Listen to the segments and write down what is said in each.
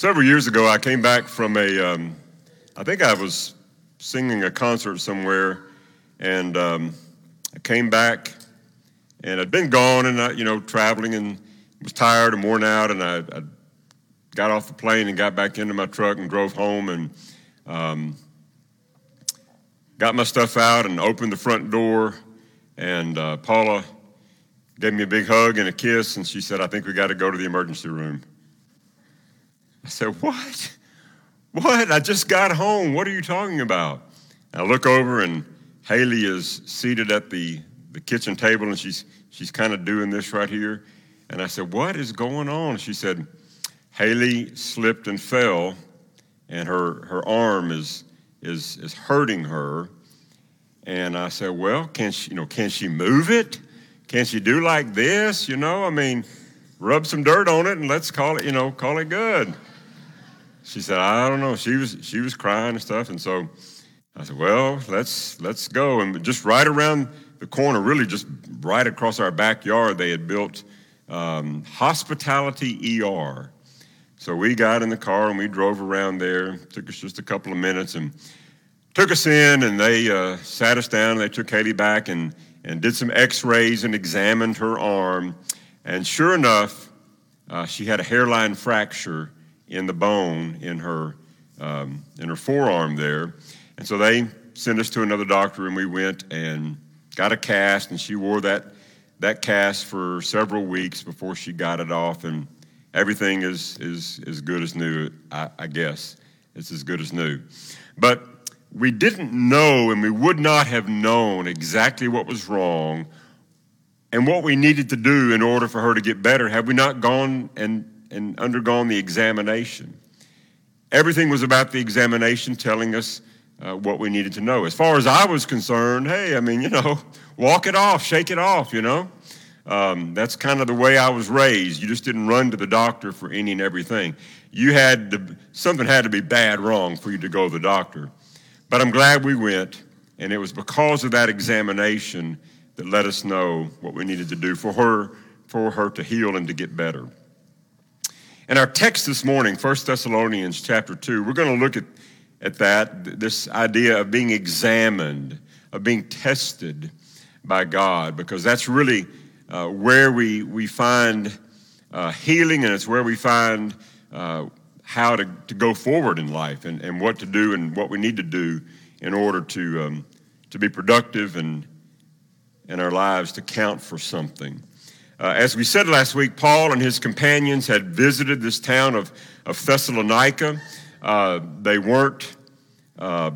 several years ago, I came back from a, um, I think I was singing a concert somewhere, and um, I came back, and I'd been gone and I, you know traveling and was tired and worn out, and I, I, got off the plane and got back into my truck and drove home and um, got my stuff out and opened the front door, and uh, Paula gave me a big hug and a kiss, and she said, "I think we got to go to the emergency room." I said, What? What? I just got home. What are you talking about? I look over and Haley is seated at the, the kitchen table and she's, she's kind of doing this right here. And I said, What is going on? She said, Haley slipped and fell, and her, her arm is, is, is hurting her. And I said, Well, can she, you know, can she move it? Can she do like this? You know, I mean, rub some dirt on it and let's call it, you know, call it good she said, I don't know. She was she was crying and stuff, and so I said, well, let's let's go. And just right around the corner, really just right across our backyard, they had built um, Hospitality ER. So we got in the car and we drove around there. It took us just a couple of minutes and took us in, and they uh, sat us down. And they took Katie back and and did some X-rays and examined her arm, and sure enough, uh, she had a hairline fracture in the bone in her um, in her forearm there, and so they sent us to another doctor, and we went and got a cast, and she wore that that cast for several weeks before she got it off, and everything is is as good as new. I, I guess. It's as good as new, but we didn't know, and we would not have known exactly what was wrong and what we needed to do in order for her to get better. Had we not gone and and undergone the examination. Everything was about the examination telling us uh, what we needed to know. As far as I was concerned, hey, I mean, you know, walk it off, shake it off, you know. Um, that's kind of the way I was raised. You just didn't run to the doctor for any and everything. You had to, something had to be bad wrong for you to go to the doctor. But I'm glad we went, and it was because of that examination that let us know what we needed to do for her, for her to heal and to get better. In our text this morning, 1 Thessalonians chapter 2, we're going to look at, at that, this idea of being examined, of being tested by God, because that's really uh, where we, we find uh, healing and it's where we find uh, how to, to go forward in life and, and what to do and what we need to do in order to, um, to be productive and in our lives to count for something. Uh, as we said last week, Paul and his companions had visited this town of, of Thessalonica. Uh, they weren't uh,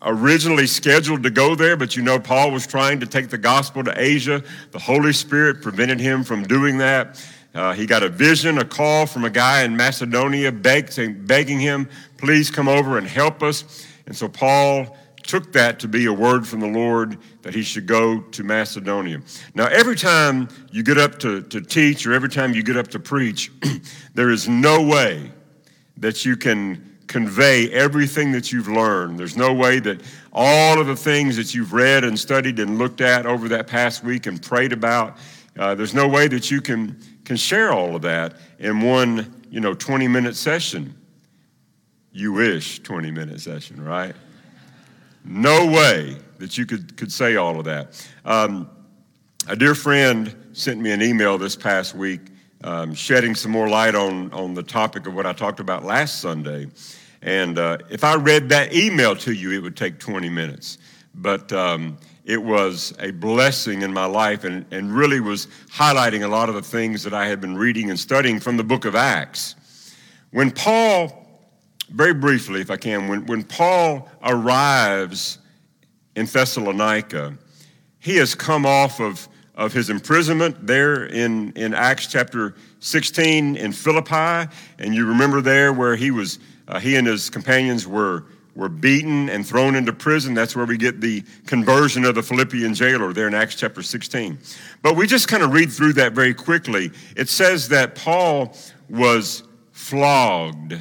originally scheduled to go there, but you know, Paul was trying to take the gospel to Asia. The Holy Spirit prevented him from doing that. Uh, he got a vision, a call from a guy in Macedonia beg, saying, begging him, please come over and help us. And so Paul took that to be a word from the Lord that he should go to Macedonia. Now, every time you get up to, to teach or every time you get up to preach, there is no way that you can convey everything that you've learned. There's no way that all of the things that you've read and studied and looked at over that past week and prayed about, uh, there's no way that you can, can share all of that in one, you know, 20 minute session. You wish 20 minute session, right? No way that you could, could say all of that. Um, a dear friend sent me an email this past week um, shedding some more light on, on the topic of what I talked about last Sunday. And uh, if I read that email to you, it would take 20 minutes. But um, it was a blessing in my life and, and really was highlighting a lot of the things that I had been reading and studying from the book of Acts. When Paul very briefly, if I can, when, when Paul arrives in Thessalonica, he has come off of, of his imprisonment there in, in Acts chapter 16 in Philippi. And you remember there where he was, uh, he and his companions were, were beaten and thrown into prison. That's where we get the conversion of the Philippian jailer there in Acts chapter 16. But we just kind of read through that very quickly. It says that Paul was flogged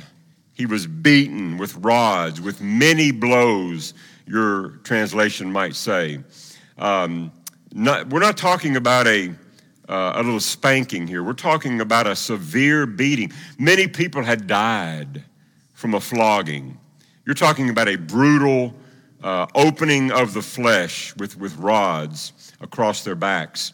he was beaten with rods, with many blows, your translation might say. Um, not, we're not talking about a, uh, a little spanking here. We're talking about a severe beating. Many people had died from a flogging. You're talking about a brutal uh, opening of the flesh with, with rods across their backs.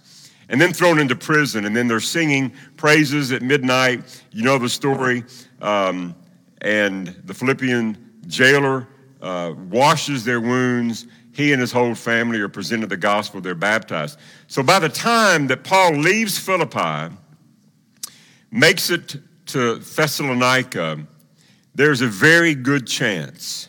And then thrown into prison, and then they're singing praises at midnight. You know the story. Um, and the Philippian jailer uh, washes their wounds he and his whole family are presented the gospel, they're baptized. So by the time that Paul leaves Philippi, makes it to Thessalonica, there's a very good chance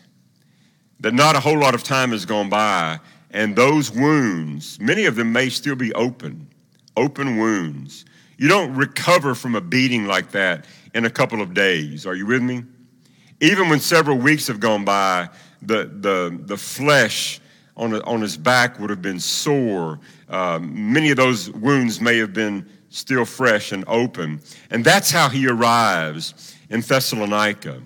that not a whole lot of time has gone by, and those wounds, many of them may still be open, open wounds. You don't recover from a beating like that in a couple of days. Are you with me? Even when several weeks have gone by, the, the, the flesh on, on his back would have been sore. Um, many of those wounds may have been still fresh and open. And that's how he arrives in Thessalonica.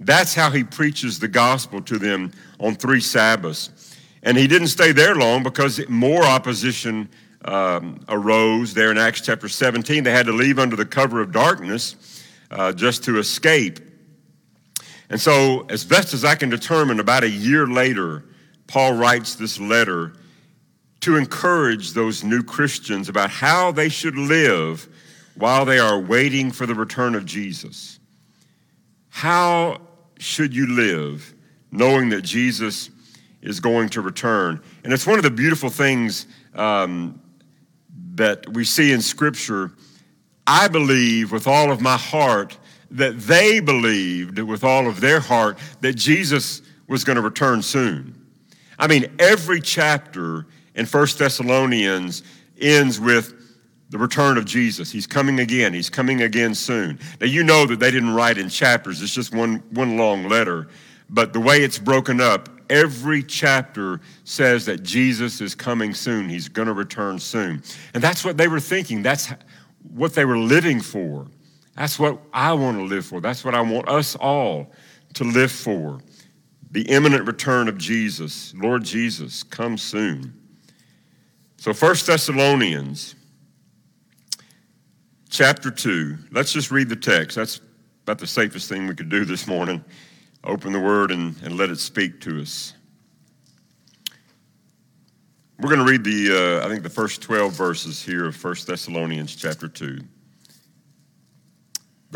That's how he preaches the gospel to them on three Sabbaths. And he didn't stay there long because more opposition um, arose there in Acts chapter 17. They had to leave under the cover of darkness uh, just to escape. And so, as best as I can determine, about a year later, Paul writes this letter to encourage those new Christians about how they should live while they are waiting for the return of Jesus. How should you live knowing that Jesus is going to return? And it's one of the beautiful things um, that we see in Scripture. I believe with all of my heart that they believed with all of their heart that Jesus was going to return soon. I mean, every chapter in First Thessalonians ends with the return of Jesus. He's coming again. He's coming again soon. Now, you know that they didn't write in chapters, it's just one, one long letter. But the way it's broken up, every chapter says that Jesus is coming soon. He's going to return soon. And that's what they were thinking. That's what they were living for. That's what I want to live for. That's what I want us all to live for the imminent return of Jesus. Lord Jesus, come soon. So, First Thessalonians chapter 2, let's just read the text. That's about the safest thing we could do this morning. Open the word and, and let it speak to us. We're going to read the, uh, I think, the first 12 verses here of First Thessalonians chapter 2.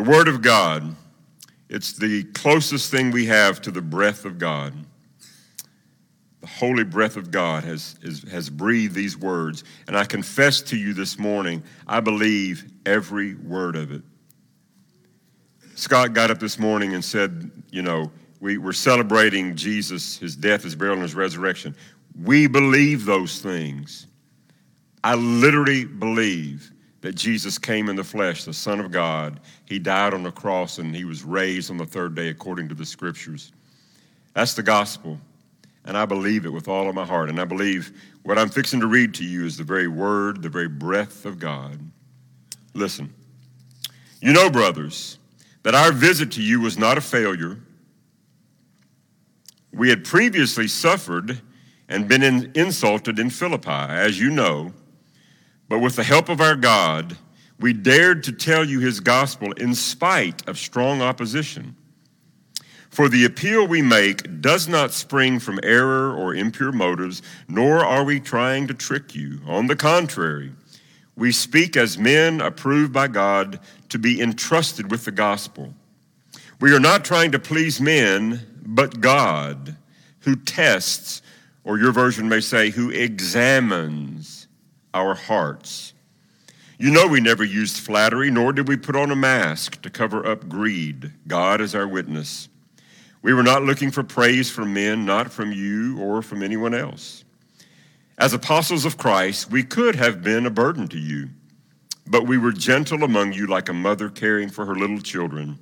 The Word of God it's the closest thing we have to the breath of God. The holy breath of God has, is, has breathed these words. And I confess to you this morning, I believe every word of it. Scott got up this morning and said, You know, we, we're celebrating Jesus, his death, his burial, and his resurrection. We believe those things. I literally believe that Jesus came in the flesh, the Son of God. He died on the cross and he was raised on the third day according to the scriptures. That's the gospel. And I believe it with all of my heart. And I believe what I'm fixing to read to you is the very word, the very breath of God. Listen. You know, brothers, that our visit to you was not a failure. We had previously suffered and been in, insulted in Philippi, as you know but with the help of our God, we dared to tell you his gospel in spite of strong opposition. For the appeal we make does not spring from error or impure motives, nor are we trying to trick you. On the contrary, we speak as men approved by God to be entrusted with the gospel. We are not trying to please men, but God, who tests, or your version may say, who examines our hearts. You know, we never used flattery, nor did we put on a mask to cover up greed. God is our witness. We were not looking for praise from men, not from you or from anyone else. As apostles of Christ, we could have been a burden to you, but we were gentle among you like a mother caring for her little children.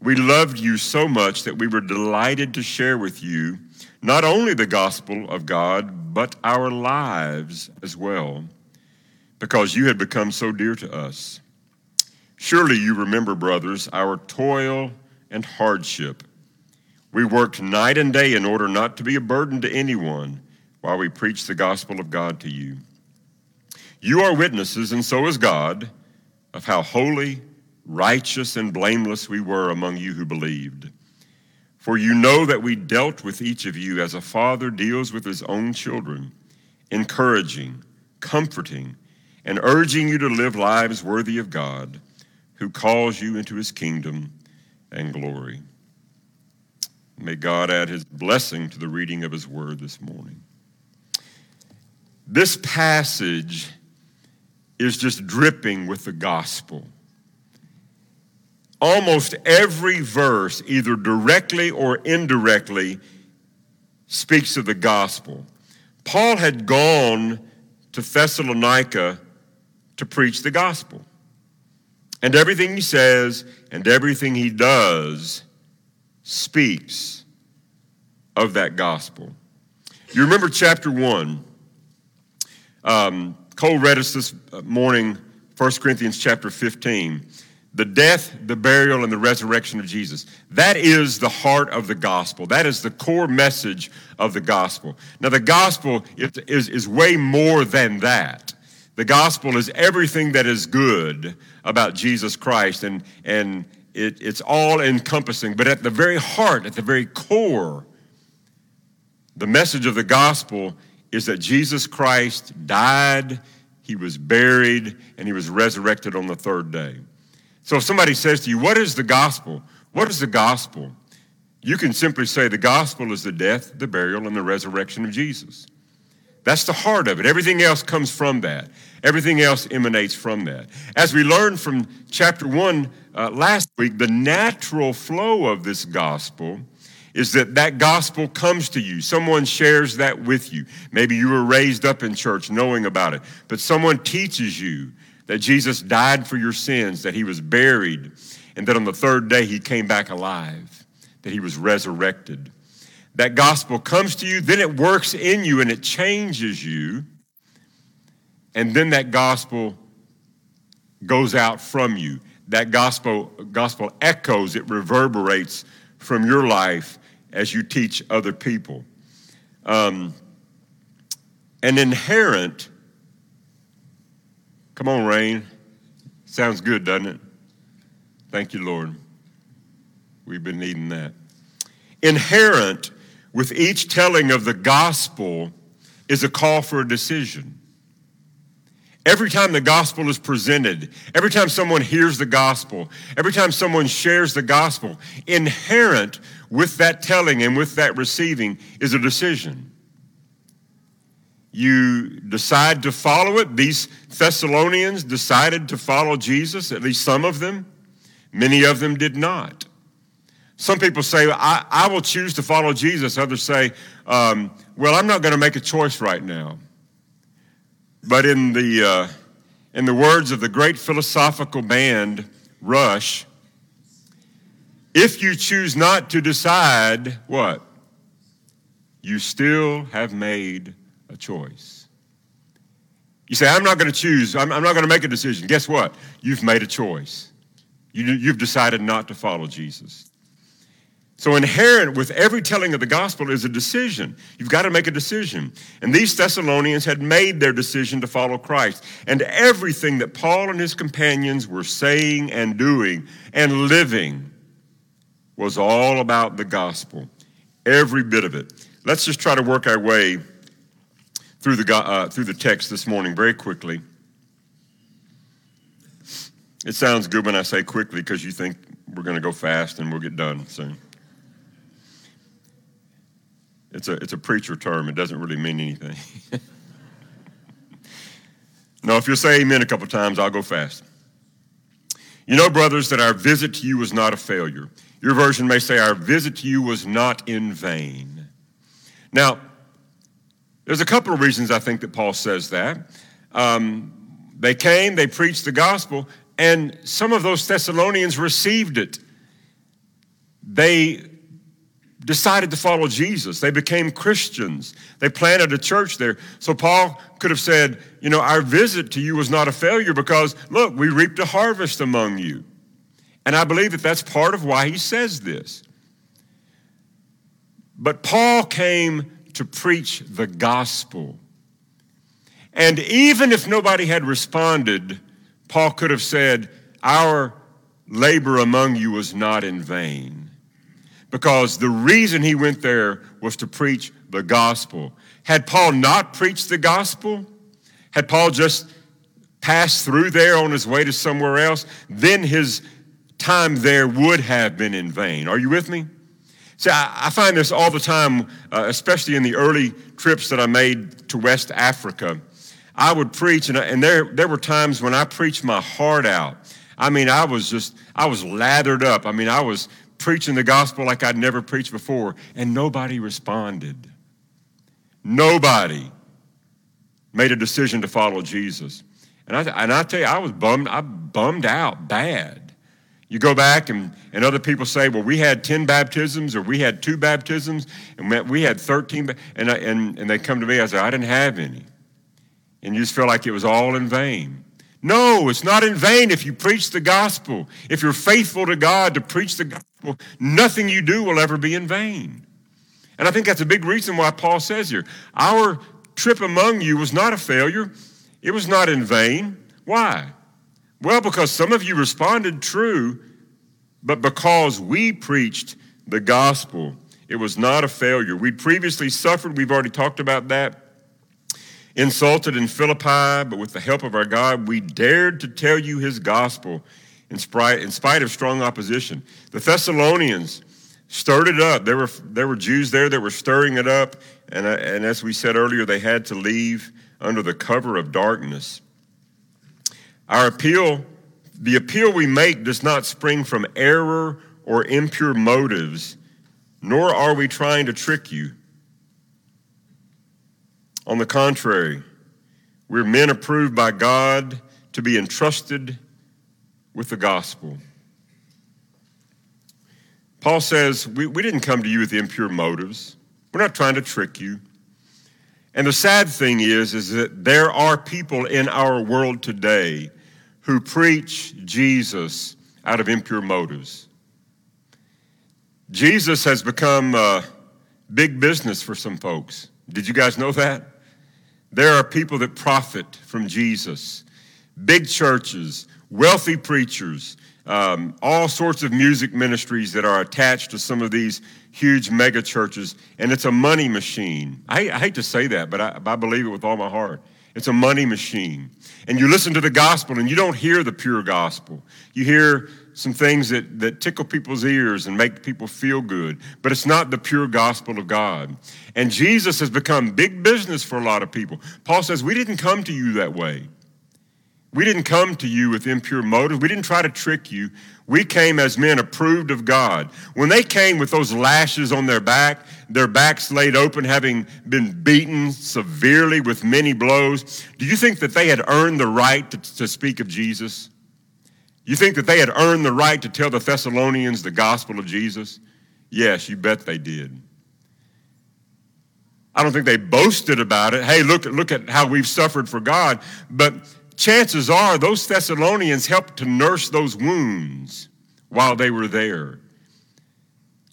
We loved you so much that we were delighted to share with you not only the gospel of God, but our lives as well, because you had become so dear to us. Surely you remember, brothers, our toil and hardship. We worked night and day in order not to be a burden to anyone while we preached the gospel of God to you. You are witnesses, and so is God, of how holy, righteous, and blameless we were among you who believed. For you know that we dealt with each of you as a father deals with his own children, encouraging, comforting, and urging you to live lives worthy of God, who calls you into his kingdom and glory. May God add his blessing to the reading of his word this morning. This passage is just dripping with the gospel. Almost every verse, either directly or indirectly, speaks of the gospel. Paul had gone to Thessalonica to preach the gospel. And everything he says and everything he does speaks of that gospel. You remember chapter 1. Um, Cole read us this morning, 1 Corinthians chapter 15. The death, the burial, and the resurrection of Jesus. That is the heart of the gospel. That is the core message of the gospel. Now, the gospel is, is, is way more than that. The gospel is everything that is good about Jesus Christ, and, and it, it's all encompassing. But at the very heart, at the very core, the message of the gospel is that Jesus Christ died, he was buried, and he was resurrected on the third day. So if somebody says to you, What is the gospel? What is the gospel? You can simply say the gospel is the death, the burial, and the resurrection of Jesus. That's the heart of it. Everything else comes from that. Everything else emanates from that. As we learned from chapter one uh, last week, the natural flow of this gospel is that that gospel comes to you. Someone shares that with you. Maybe you were raised up in church knowing about it, but someone teaches you that Jesus died for your sins, that he was buried, and that on the third day he came back alive, that he was resurrected. That gospel comes to you, then it works in you and it changes you. And then that gospel goes out from you. That gospel, gospel echoes, it reverberates from your life as you teach other people. Um, an inherent, come on, Rain. Sounds good, doesn't it? Thank you, Lord. We've been needing that. Inherent with each telling of the gospel is a call for a decision. Every time the gospel is presented, every time someone hears the gospel, every time someone shares the gospel, inherent with that telling and with that receiving is a decision. You decide to follow it. These Thessalonians decided to follow Jesus, at least some of them. Many of them did not. Some people say, I, I will choose to follow Jesus. Others say, um, Well, I'm not going to make a choice right now. But in the, uh, in the words of the great philosophical band Rush, if you choose not to decide, what? You still have made a choice. You say, I'm not going to choose, I'm, I'm not going to make a decision. Guess what? You've made a choice. You, you've decided not to follow Jesus. So, inherent with every telling of the gospel is a decision. You've got to make a decision. And these Thessalonians had made their decision to follow Christ. And everything that Paul and his companions were saying and doing and living was all about the gospel. Every bit of it. Let's just try to work our way through the, uh, through the text this morning very quickly. It sounds good when I say quickly because you think we're going to go fast and we'll get done soon. It's a, it's a preacher term. It doesn't really mean anything. now, if you'll say amen a couple times, I'll go fast. You know, brothers, that our visit to you was not a failure. Your version may say, Our visit to you was not in vain. Now, there's a couple of reasons I think that Paul says that. Um, they came, they preached the gospel, and some of those Thessalonians received it. They decided to follow Jesus. They became Christians. They planted a church there. So Paul could have said, You know, our visit to you was not a failure because, look, we reaped a harvest among you. And I believe that that's part of why he says this. But Paul came to preach the gospel. And even if nobody had responded, Paul could have said, Our labor among you was not in vain. Because the reason he went there was to preach the gospel. Had Paul not preached the gospel, had Paul just passed through there on his way to somewhere else, then his time there would have been in vain. Are you with me? See, I, find this all the time, uh, especially in the early trips that I made to West Africa. I would preach, and, and there, there were times when I preached my heart out. I mean, I was just, I was lathered up. I mean, I was preaching the gospel like I'd never preached before, and nobody responded. Nobody made a decision to follow Jesus. And I, and I tell you, I was bummed, I bummed out bad. You go back and, and other people say, well, we had 10 baptisms or we had two baptisms and we had 13. And, I, and, and they come to me, I say, I didn't have any. And you just feel like it was all in vain. No, it's not in vain if you preach the gospel. If you're faithful to God to preach the gospel, nothing you do will ever be in vain. And I think that's a big reason why Paul says here our trip among you was not a failure, it was not in vain. Why? Well, because some of you responded true, but because we preached the gospel, it was not a failure. We'd previously suffered, we've already talked about that insulted in Philippi, but with the help of our God, we dared to tell you his gospel in spite, of strong opposition. The Thessalonians stirred it up. There were, there were Jews there that were stirring it up, and, and as we said earlier, they had to leave under the cover of darkness. Our appeal, the appeal we make, does not spring from error or impure motives, nor are we trying to trick you. On the contrary, we're men approved by God to be entrusted with the gospel. Paul says, we, we didn't come to you with impure motives. We're not trying to trick you. And the sad thing is, is that there are people in our world today who preach Jesus out of impure motives. Jesus has become uh, big business for some folks. Did you guys know that? There are people that profit from Jesus, big churches, wealthy preachers, um, all sorts of music ministries that are attached to some of these huge mega churches, and it's a money machine. I, I hate to say that, but I, I believe it with all my heart. It's a money machine. And you listen to the gospel and you don't hear the pure gospel. You hear some things that, that tickle people's ears and make people feel good, but it's not the pure gospel of God. And Jesus has become big business for a lot of people. Paul says, We didn't come to you that way. We didn't come to you with impure motives. We didn't try to trick you. We came as men approved of God. When they came with those lashes on their back, their backs laid open, having been beaten severely with many blows, do you think that they had earned the right to, to speak of Jesus? You think that they had earned the right to tell the Thessalonians the gospel of Jesus? Yes, you bet they did. I don't think they boasted about it. Hey, look, look at how we've suffered for God. But chances are those Thessalonians helped to nurse those wounds while they were there.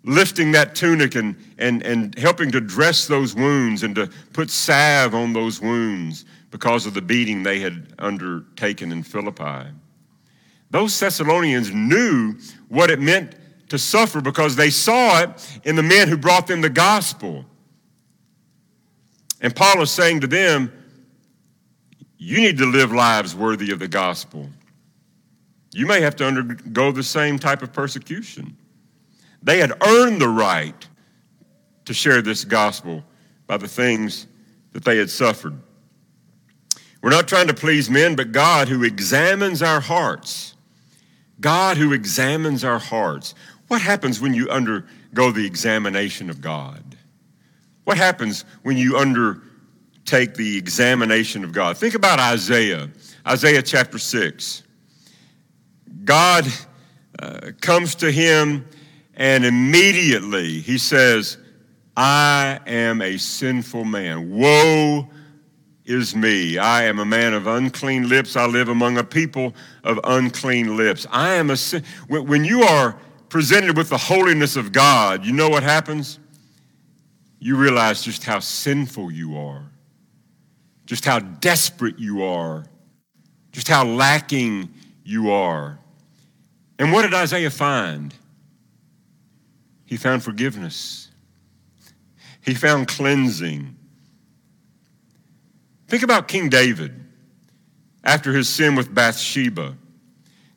Lifting that tunic and, and, and helping to dress those wounds and to put salve on those wounds because of the beating they had undertaken in Philippi. Those Thessalonians knew what it meant to suffer because they saw it in the men who brought them the gospel. And Paul is saying to them, You need to live lives worthy of the gospel. You may have to undergo the same type of persecution. They had earned the right to share this gospel by the things that they had suffered. We're not trying to please men, but God who examines our hearts God who examines our hearts. What happens when you undergo the examination of God? What happens when you undertake the examination of God? Think about Isaiah, Isaiah chapter 6. God uh, comes to him, and immediately he says, I am a sinful man. Woe is me. I am a man of unclean lips. I live among a people of unclean lips. I am a sin. When you are presented with the holiness of God, you know what happens? You realize just how sinful you are. Just how desperate you are, just how lacking you are. And what did Isaiah find? He found forgiveness, he found cleansing. Think about King David after his sin with Bathsheba.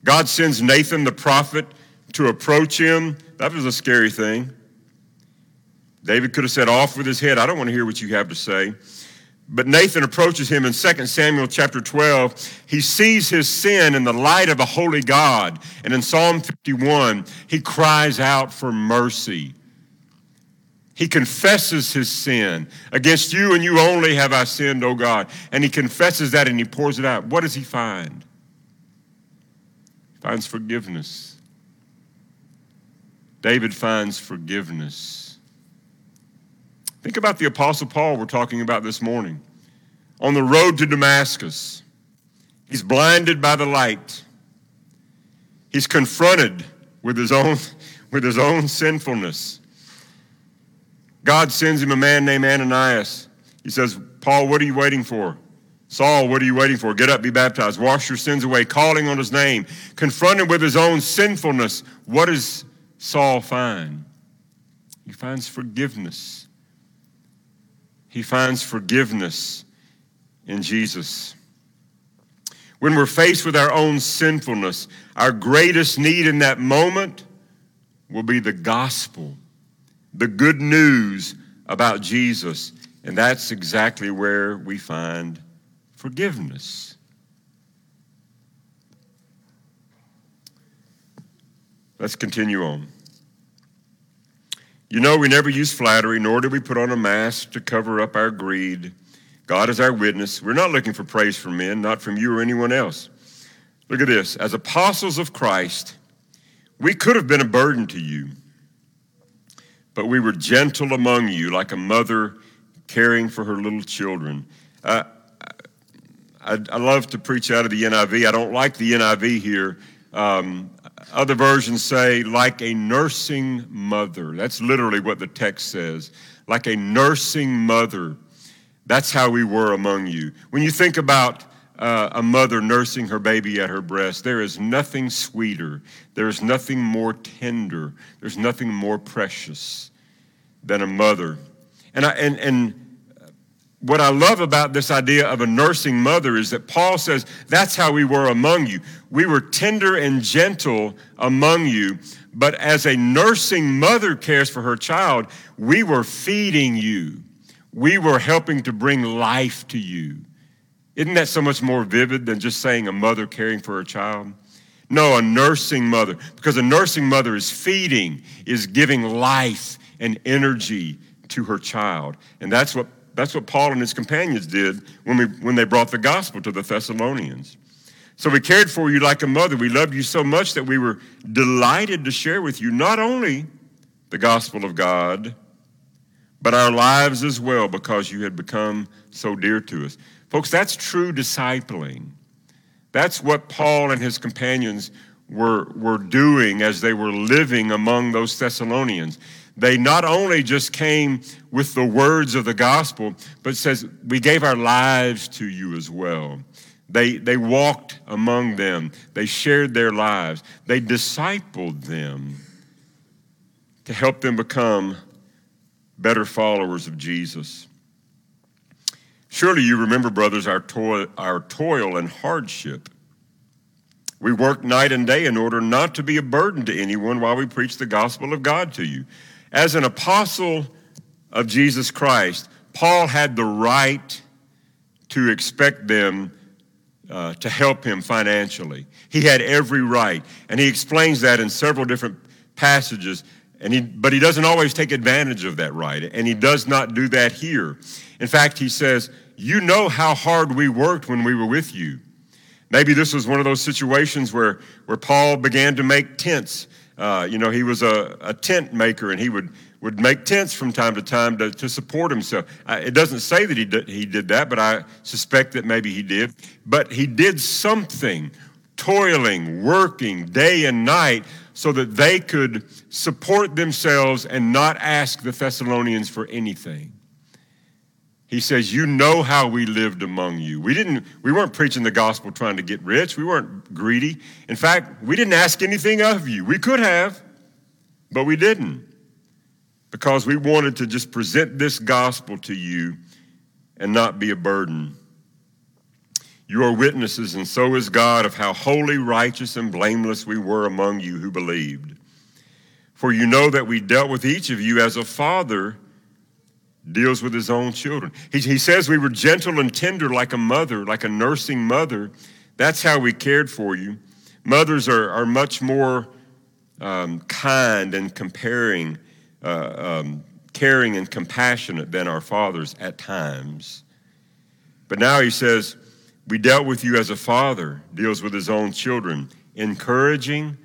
God sends Nathan the prophet to approach him. That was a scary thing. David could have said off with his head, I don't want to hear what you have to say. But Nathan approaches him in 2 Samuel chapter 12. He sees his sin in the light of a holy God. And in Psalm 51, he cries out for mercy. He confesses his sin. Against you and you only have I sinned, O God. And he confesses that and he pours it out. What does he find? He finds forgiveness. David finds forgiveness. Think about the Apostle Paul we're talking about this morning. On the road to Damascus, he's blinded by the light. He's confronted with his own, with his own sinfulness. God sends him a man named Ananias. He says, Paul, what are you waiting for? Saul, what are you waiting for? Get up, be baptized, wash your sins away, calling on his name. Confronted with his own sinfulness, what does Saul find? He finds forgiveness he finds forgiveness in Jesus. When we're faced with our own sinfulness, our greatest need in that moment will be the gospel, the good news about Jesus. And that's exactly where we find forgiveness. Let's continue on. You know, we never use flattery, nor do we put on a mask to cover up our greed. God is our witness. We're not looking for praise from men, not from you or anyone else. Look at this. As apostles of Christ, we could have been a burden to you, but we were gentle among you, like a mother caring for her little children. Uh, I, I, love to preach out of the NIV. I don't like the NIV here. Um, other versions say, like a nursing mother. That's literally what the text says. Like a nursing mother. That's how we were among you. When you think about uh, a mother nursing her baby at her breast, there is nothing sweeter, there is nothing more tender, there's nothing more precious than a mother. And, I, and, and what I love about this idea of a nursing mother is that Paul says that's how we were among you. We were tender and gentle among you, but as a nursing mother cares for her child, we were feeding you. We were helping to bring life to you. Isn't that so much more vivid than just saying a mother caring for her child? No, a nursing mother, because a nursing mother is feeding, is giving life and energy to her child. And that's what that's what Paul and his companions did when, we, when they brought the gospel to the Thessalonians. So we cared for you like a mother. We loved you so much that we were delighted to share with you not only the gospel of God, but our lives as well because you had become so dear to us. Folks, that's true discipling. That's what Paul and his companions were, were doing as they were living among those Thessalonians. They not only just came with the words of the gospel, but says, We gave our lives to you as well. They, they walked among them, they shared their lives, they discipled them to help them become better followers of Jesus. Surely you remember, brothers, our toil, our toil and hardship. We worked night and day in order not to be a burden to anyone while we preach the gospel of God to you. As an apostle of Jesus Christ, Paul had the right to expect them uh, to help him financially. He had every right. And he explains that in several different passages. And he, but he doesn't always take advantage of that right. And he does not do that here. In fact, he says, You know how hard we worked when we were with you. Maybe this was one of those situations where, where Paul began to make tents uh, you know, he was a, a, tent maker and he would, would make tents from time to time to, to support himself. It doesn't say that he did, he did that, but I suspect that maybe he did. But he did something, toiling, working day and night, so that they could support themselves and not ask the Thessalonians for anything. He says, You know how we lived among you. We, didn't, we weren't preaching the gospel trying to get rich. We weren't greedy. In fact, we didn't ask anything of you. We could have, but we didn't because we wanted to just present this gospel to you and not be a burden. You are witnesses, and so is God, of how holy, righteous, and blameless we were among you who believed. For you know that we dealt with each of you as a father deals with his own children. He, he says we were gentle and tender like a mother, like a nursing mother. That's how we cared for you. Mothers are, are much more um, kind and comparing, uh, um, caring and compassionate than our fathers at times. But now he says, We dealt with you as a father deals with his own children, encouraging.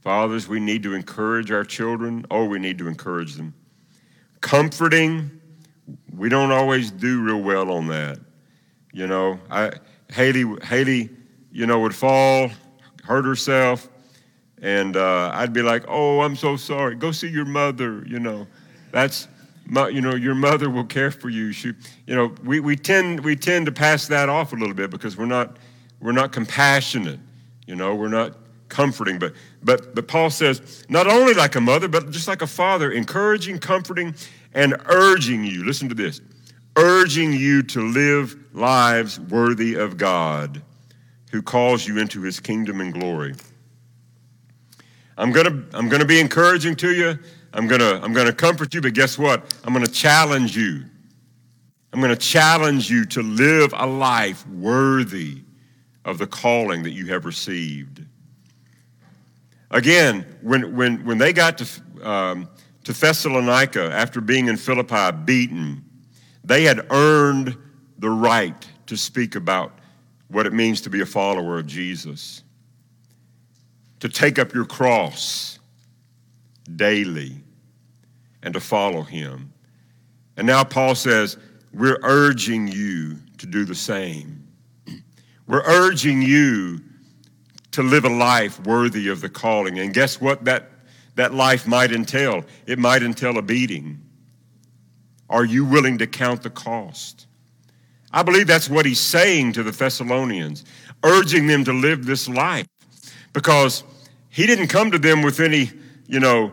Fathers, we need to encourage our children. Oh, we need to encourage them comforting. We don't always do real well on that. You know, I, Haley, Haley, you know, would fall, hurt herself, and uh, I'd be like, "Oh, I'm so sorry. Go see your mother." You know, that's, my, you know, your mother will care for you. She, you know, we, we tend we tend to pass that off a little bit because we're not we're not compassionate. You know, we're not comforting. But, but, but Paul says, not only like a mother, but just like a father, encouraging, comforting, and urging you. Listen to this urging you to live lives worthy of God who calls you into his kingdom and glory. I'm to I'm to be encouraging to you. I'm to I'm to comfort you, but guess what? I'm to challenge you. I'm to challenge you to live a life worthy of the calling that you have received. Again, when, when, when they got to, um, to Thessalonica after being in Philippi beaten, they had earned the right to speak about what it means to be a follower of Jesus, to take up your cross daily and to follow him. And now Paul says, We're urging you to do the same. We're urging you to live a life worthy of the calling. And guess what that, that life might entail? It might entail a beating. Are you willing to count the cost? I believe that's what he's saying to the Thessalonians, urging them to live this life because he didn't come to them with any, you know,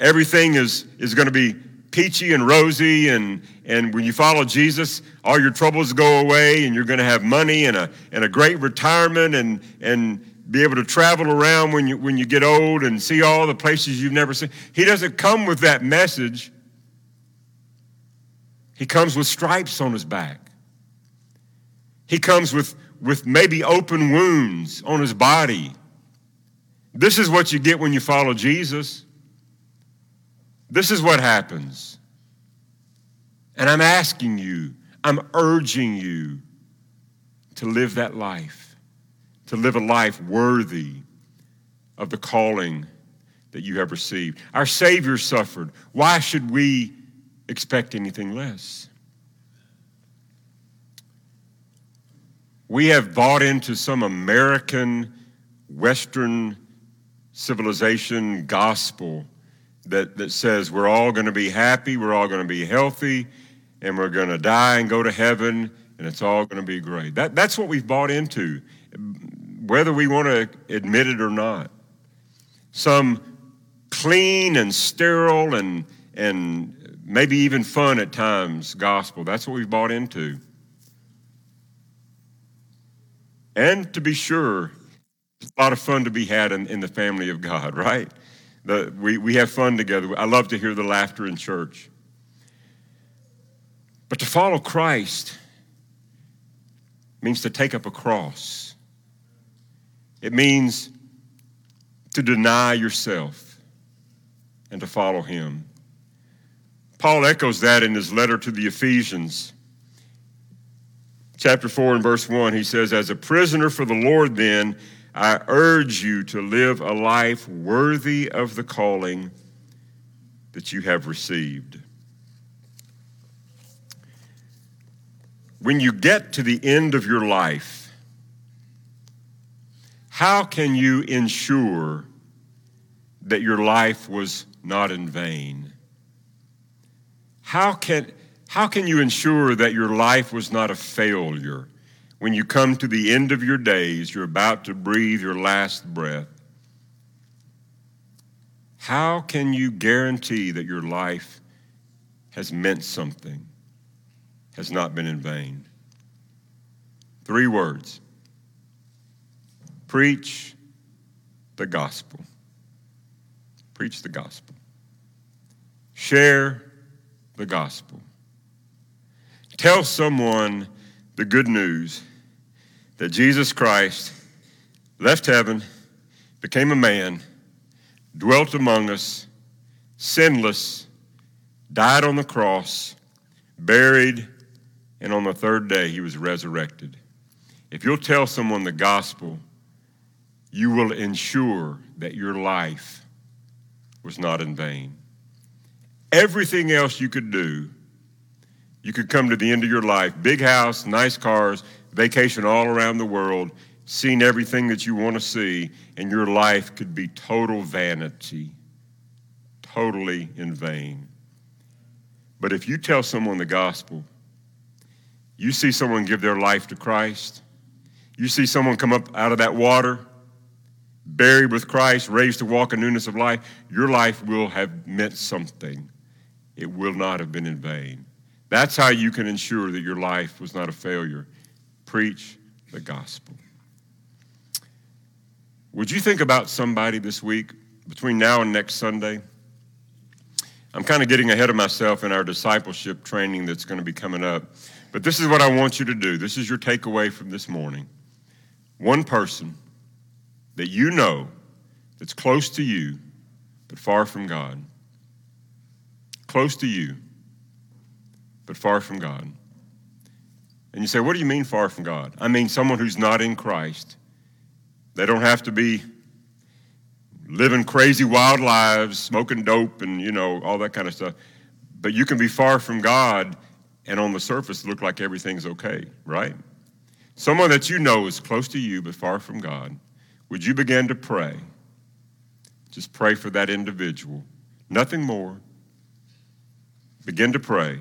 everything is, is going to be peachy and rosy and, and when you follow jesus all your troubles go away and you're going to have money and a, and a great retirement and, and be able to travel around when you, when you get old and see all the places you've never seen. He doesn't come with that message. He comes with stripes on his back. He comes with, with maybe open wounds on his body. This is what you get when you follow Jesus. This is what happens. And I'm asking you, I'm urging you to live that life to live a life worthy of the calling that you have received. Our Savior suffered. Why should we expect anything less? We have bought into some American, Western civilization gospel that, that says we're all going to be happy, we're all going to be healthy, and we're going to die and go to heaven, and it's all going to be great. That, that's what we've bought into whether we want to admit it or not. Some clean and sterile and, and maybe even fun at times gospel. That's what we've bought into. And to be sure, a lot of fun to be had in, in the family of God, right? The, we, we have fun together. I love to hear the laughter in church. But to follow Christ means to take up a cross. It means to deny yourself and to follow him. Paul echoes that in his letter to the Ephesians. Chapter 4 and verse 1, he says, As a prisoner for the Lord, then, I urge you to live a life worthy of the calling that you have received. When you get to the end of your life, how can you ensure that your life was not in vain? How can, How can you ensure that your life was not a failure when you come to the end of your days, you're about to breathe your last breath? How can you guarantee that your life has meant something, has not been in vain? Three words preach the gospel. Preach the gospel. Share the gospel. Tell someone the good news that Jesus Christ left heaven, became a man, dwelt among us, sinless, died on the cross, buried, and on the third day he was resurrected. If you'll tell someone the gospel, you will ensure that your life was not in vain. Everything else you could do, you could come to the end of your life big house, nice cars, vacation all around the world, seeing everything that you want to see, and your life could be total vanity, totally in vain. But if you tell someone the gospel, you see someone give their life to Christ, you see someone come up out of that water, buried with Christ, raised to walk in newness of life, your life will have meant something. It will not have been in vain. That's how you can ensure that your life was not a failure. Preach the gospel. Would you think about somebody this week between now and next Sunday? I'm kind of getting ahead of myself in our discipleship training that's going to be coming up. But this is what I want you to do. This is your takeaway from this morning. One person that you know that's close to you, but far from God. Close to you, but far from God. And you say, What do you mean far from God? I mean someone who's not in Christ. They don't have to be living crazy wild lives, smoking dope and, you know, all that kind of stuff. But you can be far from God and on the surface look like everything's okay, right? Someone that you know is close to you but far from God. Would you begin to pray? Just pray for that individual. Nothing more. Begin to pray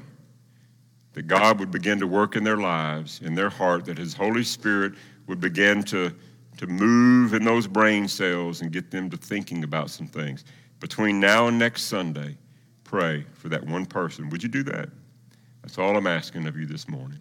that God would begin to work in their lives, in their heart, that His Holy Spirit would begin to to move in those brain cells and get them to thinking about some things. Between now and next Sunday, pray for that one person. Would you do that? That's all I'm asking of you this morning.